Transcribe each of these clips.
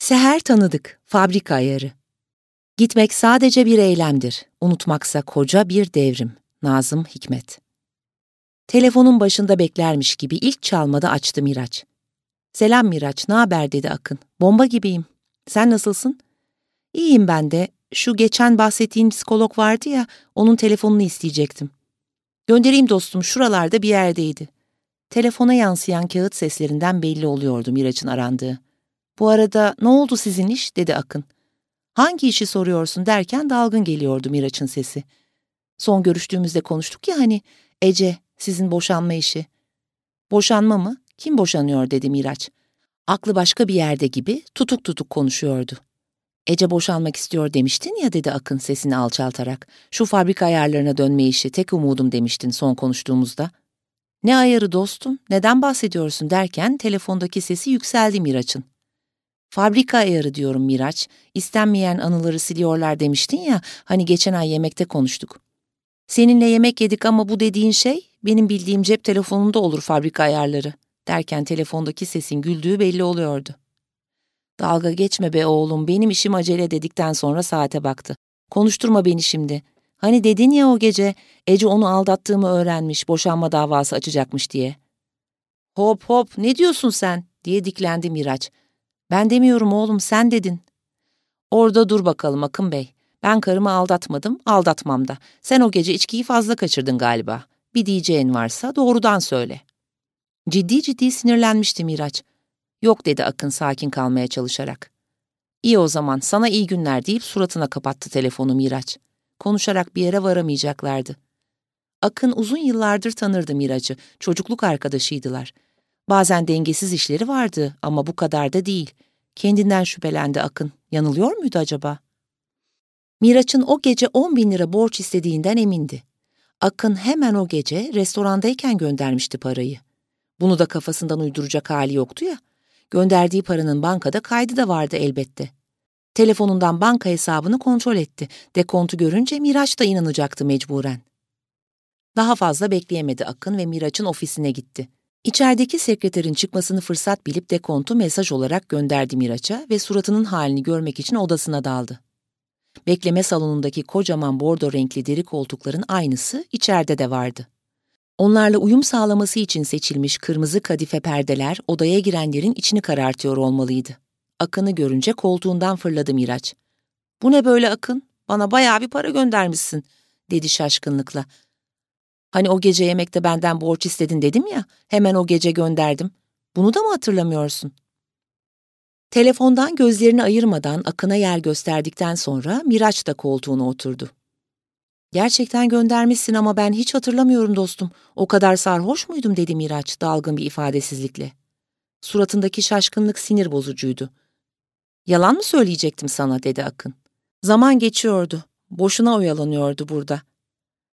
Seher tanıdık, fabrika ayarı. Gitmek sadece bir eylemdir, unutmaksa koca bir devrim. Nazım Hikmet Telefonun başında beklermiş gibi ilk çalmada açtı Miraç. Selam Miraç, ne haber dedi Akın. Bomba gibiyim. Sen nasılsın? İyiyim ben de. Şu geçen bahsettiğin psikolog vardı ya, onun telefonunu isteyecektim. Göndereyim dostum, şuralarda bir yerdeydi. Telefona yansıyan kağıt seslerinden belli oluyordu Miraç'ın arandığı. Bu arada ne oldu sizin iş dedi Akın. Hangi işi soruyorsun derken dalgın geliyordu Miraç'ın sesi. Son görüştüğümüzde konuştuk ya hani Ece sizin boşanma işi. Boşanma mı? Kim boşanıyor dedi Miraç. Aklı başka bir yerde gibi tutuk tutuk konuşuyordu. Ece boşanmak istiyor demiştin ya dedi Akın sesini alçaltarak. Şu fabrika ayarlarına dönme işi tek umudum demiştin son konuştuğumuzda. Ne ayarı dostum, neden bahsediyorsun derken telefondaki sesi yükseldi Miraç'ın. Fabrika ayarı diyorum Miraç. İstenmeyen anıları siliyorlar demiştin ya, hani geçen ay yemekte konuştuk. Seninle yemek yedik ama bu dediğin şey benim bildiğim cep telefonunda olur fabrika ayarları derken telefondaki sesin güldüğü belli oluyordu. Dalga geçme be oğlum benim işim acele dedikten sonra saate baktı. Konuşturma beni şimdi. Hani dedin ya o gece Ece onu aldattığımı öğrenmiş boşanma davası açacakmış diye. Hop hop ne diyorsun sen diye diklendi Miraç. Ben demiyorum oğlum sen dedin. Orada dur bakalım Akın Bey. Ben karımı aldatmadım, aldatmam da. Sen o gece içkiyi fazla kaçırdın galiba. Bir diyeceğin varsa doğrudan söyle. Ciddi ciddi sinirlenmişti Miraç. Yok dedi Akın sakin kalmaya çalışarak. İyi o zaman sana iyi günler deyip suratına kapattı telefonu Miraç. Konuşarak bir yere varamayacaklardı. Akın uzun yıllardır tanırdı Miraç'ı, çocukluk arkadaşıydılar. Bazen dengesiz işleri vardı ama bu kadar da değil. Kendinden şüphelendi Akın. Yanılıyor muydu acaba? Miraç'ın o gece 10 bin lira borç istediğinden emindi. Akın hemen o gece restorandayken göndermişti parayı. Bunu da kafasından uyduracak hali yoktu ya. Gönderdiği paranın bankada kaydı da vardı elbette. Telefonundan banka hesabını kontrol etti. Dekontu görünce Miraç da inanacaktı mecburen. Daha fazla bekleyemedi Akın ve Miraç'ın ofisine gitti. İçerideki sekreterin çıkmasını fırsat bilip dekontu mesaj olarak gönderdi Miraç'a ve suratının halini görmek için odasına daldı. Bekleme salonundaki kocaman bordo renkli deri koltukların aynısı içeride de vardı. Onlarla uyum sağlaması için seçilmiş kırmızı kadife perdeler odaya girenlerin içini karartıyor olmalıydı. Akın'ı görünce koltuğundan fırladı Miraç. ''Bu ne böyle Akın? Bana bayağı bir para göndermişsin.'' dedi şaşkınlıkla. ''Hani o gece yemekte benden borç istedin dedim ya, hemen o gece gönderdim. Bunu da mı hatırlamıyorsun?'' Telefondan gözlerini ayırmadan Akın'a yer gösterdikten sonra Miraç da koltuğuna oturdu. Gerçekten göndermişsin ama ben hiç hatırlamıyorum dostum. O kadar sarhoş muydum dedi Miraç dalgın bir ifadesizlikle. Suratındaki şaşkınlık sinir bozucuydu. Yalan mı söyleyecektim sana dedi Akın. Zaman geçiyordu. Boşuna oyalanıyordu burada.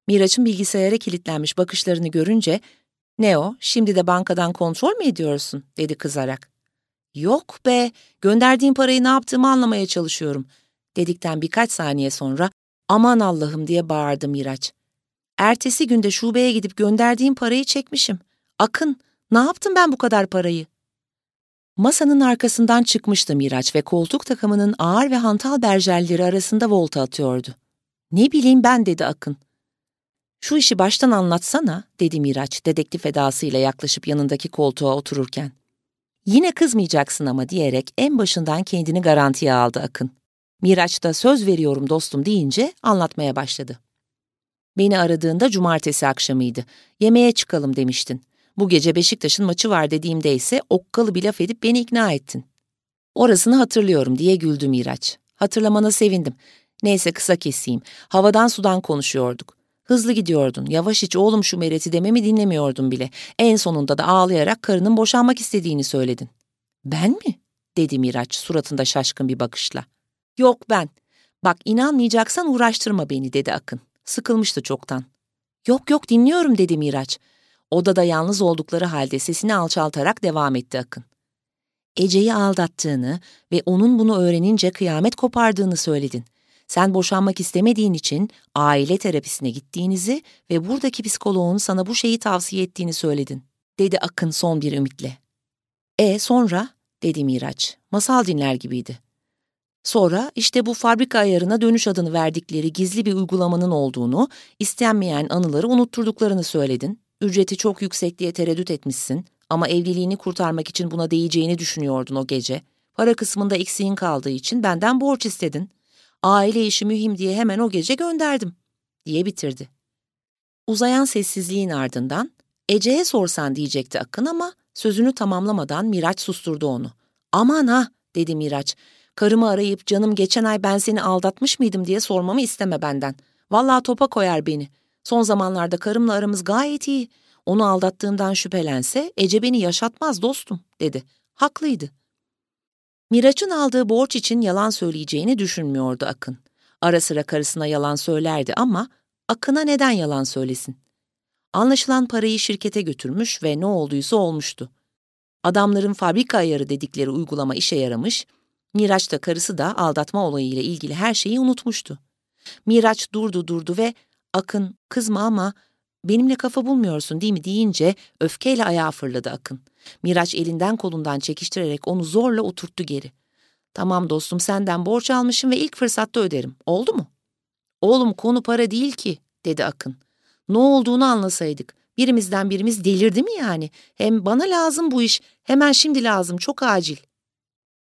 Miraç'ın bilgisayara kilitlenmiş bakışlarını görünce ''Ne o, şimdi de bankadan kontrol mü ediyorsun?'' dedi kızarak. ''Yok be, gönderdiğin parayı ne yaptığımı anlamaya çalışıyorum.'' dedikten birkaç saniye sonra Aman Allah'ım diye bağırdı Miraç. Ertesi günde şubeye gidip gönderdiğim parayı çekmişim. Akın, ne yaptım ben bu kadar parayı? Masanın arkasından çıkmıştı Miraç ve koltuk takımının ağır ve hantal berjerleri arasında volta atıyordu. Ne bileyim ben dedi Akın. Şu işi baştan anlatsana dedi Miraç dedektif edasıyla yaklaşıp yanındaki koltuğa otururken. Yine kızmayacaksın ama diyerek en başından kendini garantiye aldı Akın. Miraç da söz veriyorum dostum deyince anlatmaya başladı. Beni aradığında cumartesi akşamıydı. Yemeğe çıkalım demiştin. Bu gece Beşiktaş'ın maçı var dediğimde ise okkalı bir laf edip beni ikna ettin. Orasını hatırlıyorum diye güldü Miraç. Hatırlamana sevindim. Neyse kısa keseyim. Havadan sudan konuşuyorduk. Hızlı gidiyordun. Yavaş iç oğlum şu mereti dememi dinlemiyordun bile. En sonunda da ağlayarak karının boşanmak istediğini söyledin. Ben mi? dedi Miraç suratında şaşkın bir bakışla. Yok ben. Bak inanmayacaksan uğraştırma beni dedi Akın. Sıkılmıştı çoktan. Yok yok dinliyorum dedi Miraç. Odada yalnız oldukları halde sesini alçaltarak devam etti Akın. Ece'yi aldattığını ve onun bunu öğrenince kıyamet kopardığını söyledin. Sen boşanmak istemediğin için aile terapisine gittiğinizi ve buradaki psikoloğun sana bu şeyi tavsiye ettiğini söyledin, dedi Akın son bir ümitle. E sonra? dedi Miraç. Masal dinler gibiydi. Sonra işte bu fabrika ayarına dönüş adını verdikleri gizli bir uygulamanın olduğunu, istenmeyen anıları unutturduklarını söyledin. Ücreti çok yüksek diye tereddüt etmişsin ama evliliğini kurtarmak için buna değeceğini düşünüyordun o gece. Para kısmında eksiğin kaldığı için benden borç istedin. Aile işi mühim diye hemen o gece gönderdim, diye bitirdi. Uzayan sessizliğin ardından, Ece'ye sorsan diyecekti Akın ama sözünü tamamlamadan Miraç susturdu onu. Aman ha, dedi Miraç. Karımı arayıp canım geçen ay ben seni aldatmış mıydım diye sormamı isteme benden. Vallahi topa koyar beni. Son zamanlarda karımla aramız gayet iyi. Onu aldattığımdan şüphelense Ece beni yaşatmaz dostum, dedi. Haklıydı. Miraç'ın aldığı borç için yalan söyleyeceğini düşünmüyordu Akın. Ara sıra karısına yalan söylerdi ama Akın'a neden yalan söylesin? Anlaşılan parayı şirkete götürmüş ve ne olduysa olmuştu. Adamların fabrika ayarı dedikleri uygulama işe yaramış, Miraç da karısı da aldatma olayıyla ilgili her şeyi unutmuştu. Miraç durdu durdu ve Akın kızma ama benimle kafa bulmuyorsun değil mi deyince öfkeyle ayağa fırladı Akın. Miraç elinden kolundan çekiştirerek onu zorla oturttu geri. Tamam dostum senden borç almışım ve ilk fırsatta öderim. Oldu mu? Oğlum konu para değil ki dedi Akın. Ne olduğunu anlasaydık. Birimizden birimiz delirdi mi yani? Hem bana lazım bu iş. Hemen şimdi lazım. Çok acil.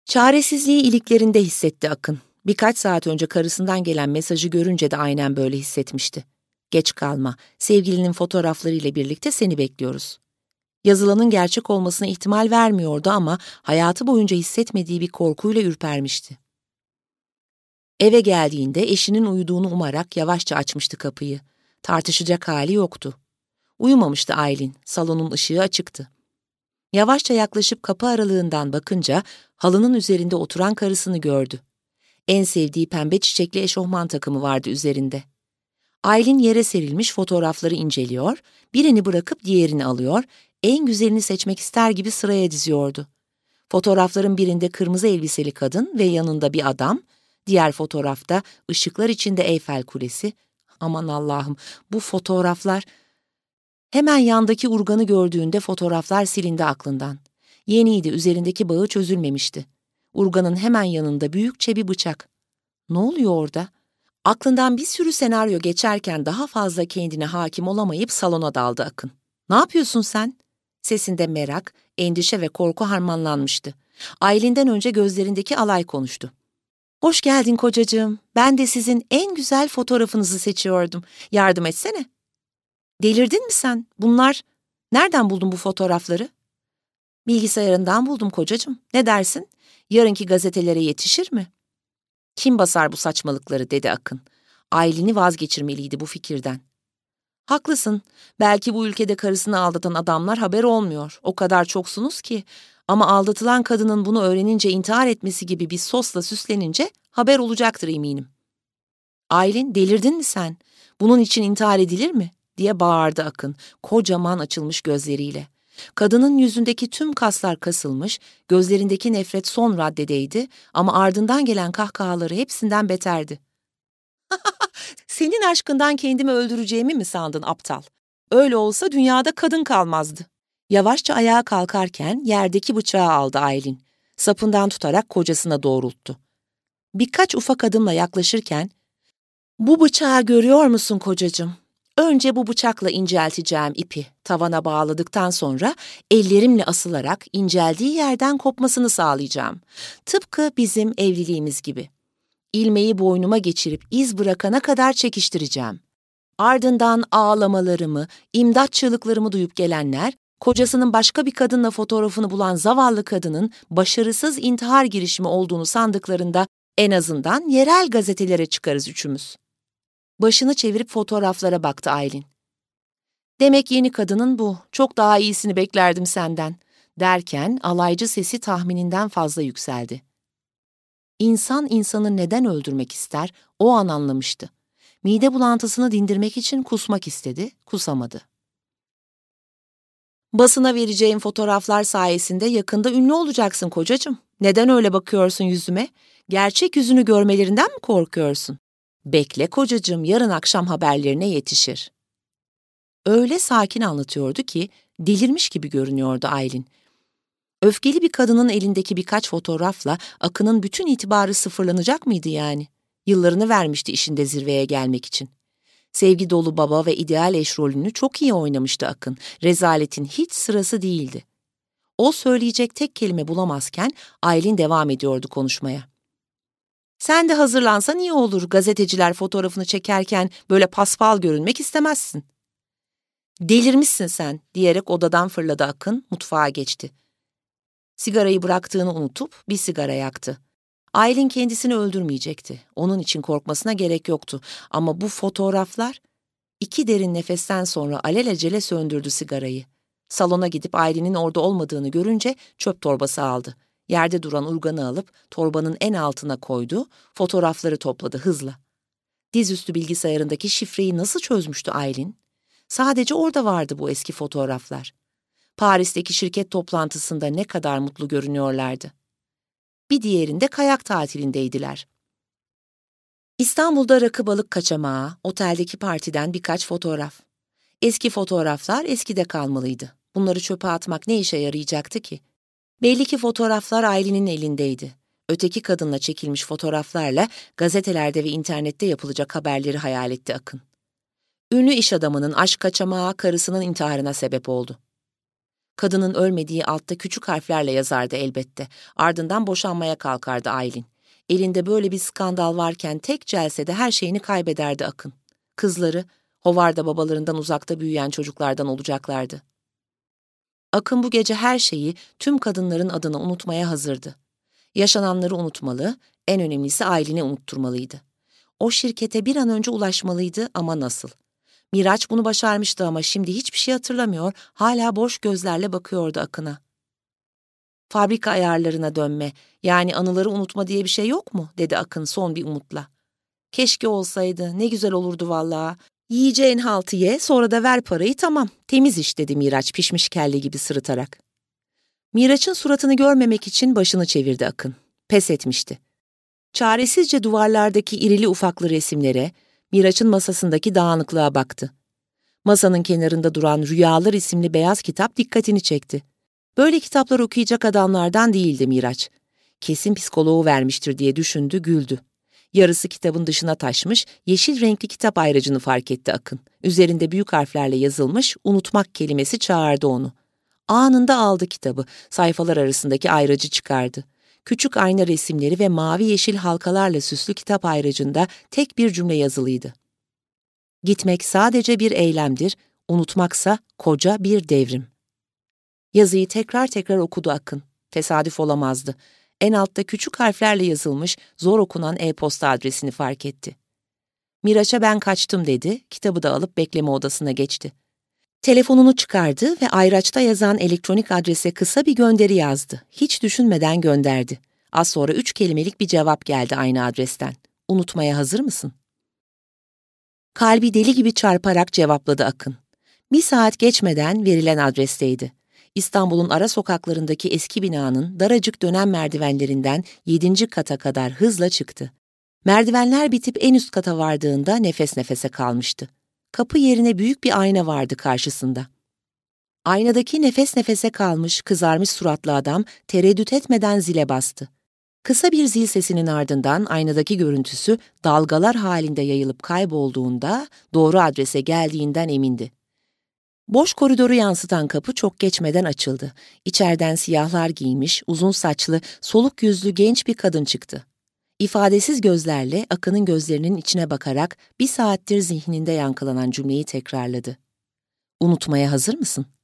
Çaresizliği iliklerinde hissetti Akın. Birkaç saat önce karısından gelen mesajı görünce de aynen böyle hissetmişti. Geç kalma, sevgilinin fotoğraflarıyla birlikte seni bekliyoruz. Yazılanın gerçek olmasına ihtimal vermiyordu ama hayatı boyunca hissetmediği bir korkuyla ürpermişti. Eve geldiğinde eşinin uyuduğunu umarak yavaşça açmıştı kapıyı. Tartışacak hali yoktu. Uyumamıştı Aylin, salonun ışığı açıktı. Yavaşça yaklaşıp kapı aralığından bakınca halının üzerinde oturan karısını gördü. En sevdiği pembe çiçekli eşofman takımı vardı üzerinde. Aylin yere serilmiş fotoğrafları inceliyor, birini bırakıp diğerini alıyor, en güzelini seçmek ister gibi sıraya diziyordu. Fotoğrafların birinde kırmızı elbiseli kadın ve yanında bir adam, diğer fotoğrafta ışıklar içinde Eyfel Kulesi. Aman Allah'ım bu fotoğraflar... Hemen yandaki urganı gördüğünde fotoğraflar silindi aklından. Yeniydi, üzerindeki bağı çözülmemişti. Urganın hemen yanında büyükçe bir bıçak. Ne oluyor orada? Aklından bir sürü senaryo geçerken daha fazla kendine hakim olamayıp salona daldı Akın. Ne yapıyorsun sen? Sesinde merak, endişe ve korku harmanlanmıştı. Aylin'den önce gözlerindeki alay konuştu. Hoş geldin kocacığım. Ben de sizin en güzel fotoğrafınızı seçiyordum. Yardım etsene. Delirdin mi sen? Bunlar... Nereden buldun bu fotoğrafları? Bilgisayarından buldum kocacığım. Ne dersin? Yarınki gazetelere yetişir mi? Kim basar bu saçmalıkları dedi Akın. Aylin'i vazgeçirmeliydi bu fikirden. Haklısın. Belki bu ülkede karısını aldatan adamlar haber olmuyor. O kadar çoksunuz ki. Ama aldatılan kadının bunu öğrenince intihar etmesi gibi bir sosla süslenince haber olacaktır eminim. Aylin delirdin mi sen? Bunun için intihar edilir mi? diye bağırdı Akın kocaman açılmış gözleriyle. Kadının yüzündeki tüm kaslar kasılmış, gözlerindeki nefret son raddedeydi ama ardından gelen kahkahaları hepsinden beterdi. Senin aşkından kendimi öldüreceğimi mi sandın aptal? Öyle olsa dünyada kadın kalmazdı. Yavaşça ayağa kalkarken yerdeki bıçağı aldı Aylin. Sapından tutarak kocasına doğrulttu. Birkaç ufak adımla yaklaşırken, ''Bu bıçağı görüyor musun kocacığım? Önce bu bıçakla incelteceğim ipi tavana bağladıktan sonra ellerimle asılarak inceldiği yerden kopmasını sağlayacağım. Tıpkı bizim evliliğimiz gibi. İlmeği boynuma geçirip iz bırakana kadar çekiştireceğim. Ardından ağlamalarımı, imdat çığlıklarımı duyup gelenler, kocasının başka bir kadınla fotoğrafını bulan zavallı kadının başarısız intihar girişimi olduğunu sandıklarında en azından yerel gazetelere çıkarız üçümüz. Başını çevirip fotoğraflara baktı Aylin. Demek yeni kadının bu. Çok daha iyisini beklerdim senden. Derken alaycı sesi tahmininden fazla yükseldi. İnsan insanı neden öldürmek ister o an anlamıştı. Mide bulantısını dindirmek için kusmak istedi, kusamadı. Basına vereceğim fotoğraflar sayesinde yakında ünlü olacaksın kocacığım. Neden öyle bakıyorsun yüzüme? Gerçek yüzünü görmelerinden mi korkuyorsun? Bekle kocacığım yarın akşam haberlerine yetişir. Öyle sakin anlatıyordu ki delirmiş gibi görünüyordu Aylin. Öfkeli bir kadının elindeki birkaç fotoğrafla Akın'ın bütün itibarı sıfırlanacak mıydı yani? Yıllarını vermişti işinde zirveye gelmek için. Sevgi dolu baba ve ideal eş rolünü çok iyi oynamıştı Akın. Rezaletin hiç sırası değildi. O söyleyecek tek kelime bulamazken Aylin devam ediyordu konuşmaya. Sen de hazırlansan iyi olur gazeteciler fotoğrafını çekerken böyle paspal görünmek istemezsin. Delirmişsin sen diyerek odadan fırladı Akın mutfağa geçti. Sigarayı bıraktığını unutup bir sigara yaktı. Aylin kendisini öldürmeyecekti. Onun için korkmasına gerek yoktu. Ama bu fotoğraflar... iki derin nefesten sonra alelacele söndürdü sigarayı. Salona gidip Aylin'in orada olmadığını görünce çöp torbası aldı. Yerde duran urganı alıp torbanın en altına koydu, fotoğrafları topladı hızla. Dizüstü bilgisayarındaki şifreyi nasıl çözmüştü Aylin? Sadece orada vardı bu eski fotoğraflar. Paris'teki şirket toplantısında ne kadar mutlu görünüyorlardı. Bir diğerinde kayak tatilindeydiler. İstanbul'da rakı balık kaçamağı, oteldeki partiden birkaç fotoğraf. Eski fotoğraflar eskide kalmalıydı. Bunları çöpe atmak ne işe yarayacaktı ki? Belli ki fotoğraflar Aylin'in elindeydi. Öteki kadınla çekilmiş fotoğraflarla gazetelerde ve internette yapılacak haberleri hayal etti Akın. Ünlü iş adamının aşk kaçamağı karısının intiharına sebep oldu. Kadının ölmediği altta küçük harflerle yazardı elbette. Ardından boşanmaya kalkardı Aylin. Elinde böyle bir skandal varken tek celsede her şeyini kaybederdi Akın. Kızları, hovarda babalarından uzakta büyüyen çocuklardan olacaklardı. Akın bu gece her şeyi tüm kadınların adına unutmaya hazırdı. Yaşananları unutmalı, en önemlisi Aylin'i unutturmalıydı. O şirkete bir an önce ulaşmalıydı ama nasıl? Miraç bunu başarmıştı ama şimdi hiçbir şey hatırlamıyor, hala boş gözlerle bakıyordu Akın'a. Fabrika ayarlarına dönme, yani anıları unutma diye bir şey yok mu? dedi Akın son bir umutla. Keşke olsaydı, ne güzel olurdu vallahi. Yiyeceğin haltı ye, sonra da ver parayı tamam. Temiz iş dedi Miraç pişmiş kelle gibi sırıtarak. Miraç'ın suratını görmemek için başını çevirdi Akın. Pes etmişti. Çaresizce duvarlardaki irili ufaklı resimlere, Miraç'ın masasındaki dağınıklığa baktı. Masanın kenarında duran Rüyalar isimli beyaz kitap dikkatini çekti. Böyle kitaplar okuyacak adamlardan değildi Miraç. Kesin psikoloğu vermiştir diye düşündü, güldü. Yarısı kitabın dışına taşmış, yeşil renkli kitap ayracını fark etti Akın. Üzerinde büyük harflerle yazılmış, unutmak kelimesi çağırdı onu. Anında aldı kitabı, sayfalar arasındaki ayracı çıkardı. Küçük ayna resimleri ve mavi yeşil halkalarla süslü kitap ayracında tek bir cümle yazılıydı. Gitmek sadece bir eylemdir, unutmaksa koca bir devrim. Yazıyı tekrar tekrar okudu Akın. Tesadüf olamazdı. En altta küçük harflerle yazılmış, zor okunan e-posta adresini fark etti. Miraç'a ben kaçtım dedi, kitabı da alıp bekleme odasına geçti. Telefonunu çıkardı ve ayraçta yazan elektronik adrese kısa bir gönderi yazdı. Hiç düşünmeden gönderdi. Az sonra üç kelimelik bir cevap geldi aynı adresten. Unutmaya hazır mısın? Kalbi deli gibi çarparak cevapladı Akın. Bir saat geçmeden verilen adresteydi. İstanbul'un ara sokaklarındaki eski binanın daracık dönem merdivenlerinden yedinci kata kadar hızla çıktı. Merdivenler bitip en üst kata vardığında nefes nefese kalmıştı. Kapı yerine büyük bir ayna vardı karşısında. Aynadaki nefes nefese kalmış, kızarmış suratlı adam tereddüt etmeden zile bastı. Kısa bir zil sesinin ardından aynadaki görüntüsü dalgalar halinde yayılıp kaybolduğunda doğru adrese geldiğinden emindi. Boş koridoru yansıtan kapı çok geçmeden açıldı. İçeriden siyahlar giymiş, uzun saçlı, soluk yüzlü genç bir kadın çıktı. İfadesiz gözlerle Akın'ın gözlerinin içine bakarak bir saattir zihninde yankılanan cümleyi tekrarladı. Unutmaya hazır mısın?''